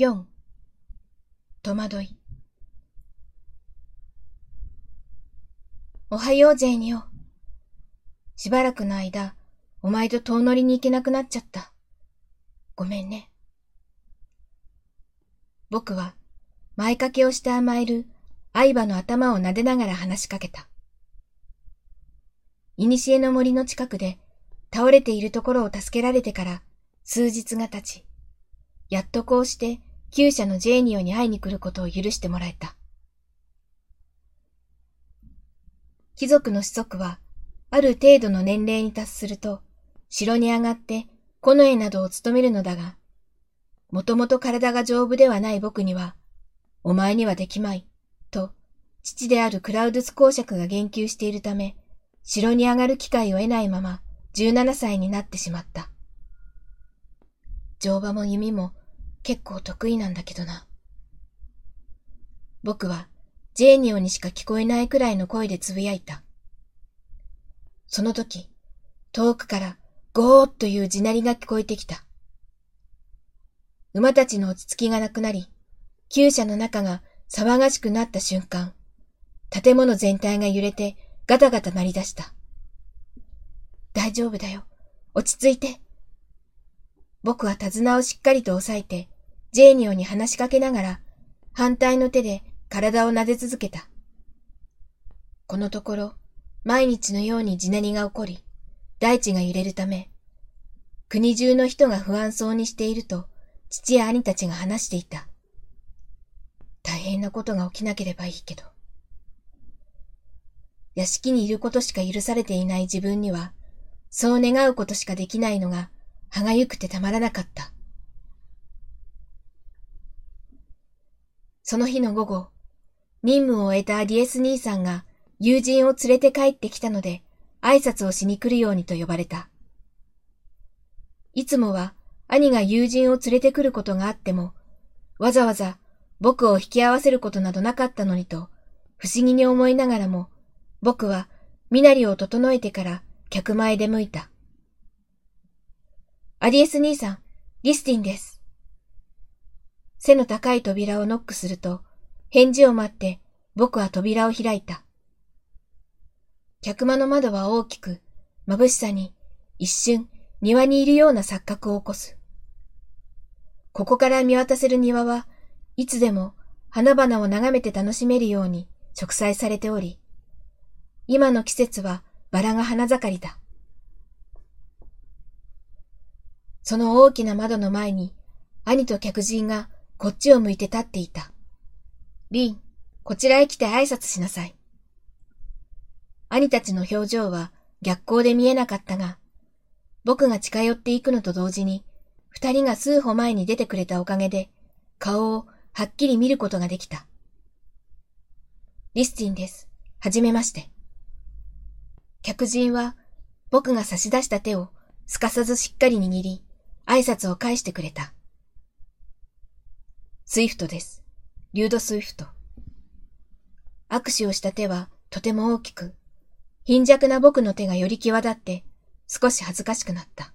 4戸惑いおはようジェーニオ。しばらくの間、お前と遠乗りに行けなくなっちゃった。ごめんね。僕は前掛けをして甘える相葉の頭を撫でながら話しかけた。いにしえの森の近くで倒れているところを助けられてから数日が経ち、やっとこうして厩舎のジェーニオに会いに来ることを許してもらえた。貴族の子息は、ある程度の年齢に達すると、城に上がって近衛などを務めるのだが、もともと体が丈夫ではない僕には、お前にはできまい、と、父であるクラウドス公爵が言及しているため、城に上がる機会を得ないまま、17歳になってしまった。乗馬も弓も結構得意なんだけどな。僕はジェーニオにしか聞こえないくらいの声で呟いた。その時、遠くからゴーッという地鳴りが聞こえてきた。馬たちの落ち着きがなくなり、厩舎の中が騒がしくなった瞬間、建物全体が揺れてガタガタ鳴り出した。大丈夫だよ。落ち着いて。僕は手綱をしっかりと押さえて、ジェーニオに話しかけながら、反対の手で体を撫で続けた。このところ、毎日のように地鳴りが起こり、大地が揺れるため、国中の人が不安そうにしていると、父や兄たちが話していた。大変なことが起きなければいいけど。屋敷にいることしか許されていない自分には、そう願うことしかできないのが、歯がゆくてたまらなかった。その日の午後、任務を終えたアディエス兄さんが友人を連れて帰ってきたので、挨拶をしに来るようにと呼ばれた。いつもは兄が友人を連れてくることがあっても、わざわざ僕を引き合わせることなどなかったのにと、不思議に思いながらも、僕は身なりを整えてから客前で向いた。アディエス兄さん、リスティンです。背の高い扉をノックすると、返事を待って僕は扉を開いた。客間の窓は大きく、眩しさに一瞬庭にいるような錯覚を起こす。ここから見渡せる庭はいつでも花々を眺めて楽しめるように植栽されており、今の季節はバラが花盛りだ。その大きな窓の前に兄と客人がこっちを向いて立っていた。リン、こちらへ来て挨拶しなさい。兄たちの表情は逆光で見えなかったが、僕が近寄っていくのと同時に、二人が数歩前に出てくれたおかげで、顔をはっきり見ることができた。リスティンです。はじめまして。客人は僕が差し出した手をすかさずしっかり握り、挨拶を返してくれた。スイフトです。リュード・スイフト。握手をした手はとても大きく、貧弱な僕の手がより際立って少し恥ずかしくなった。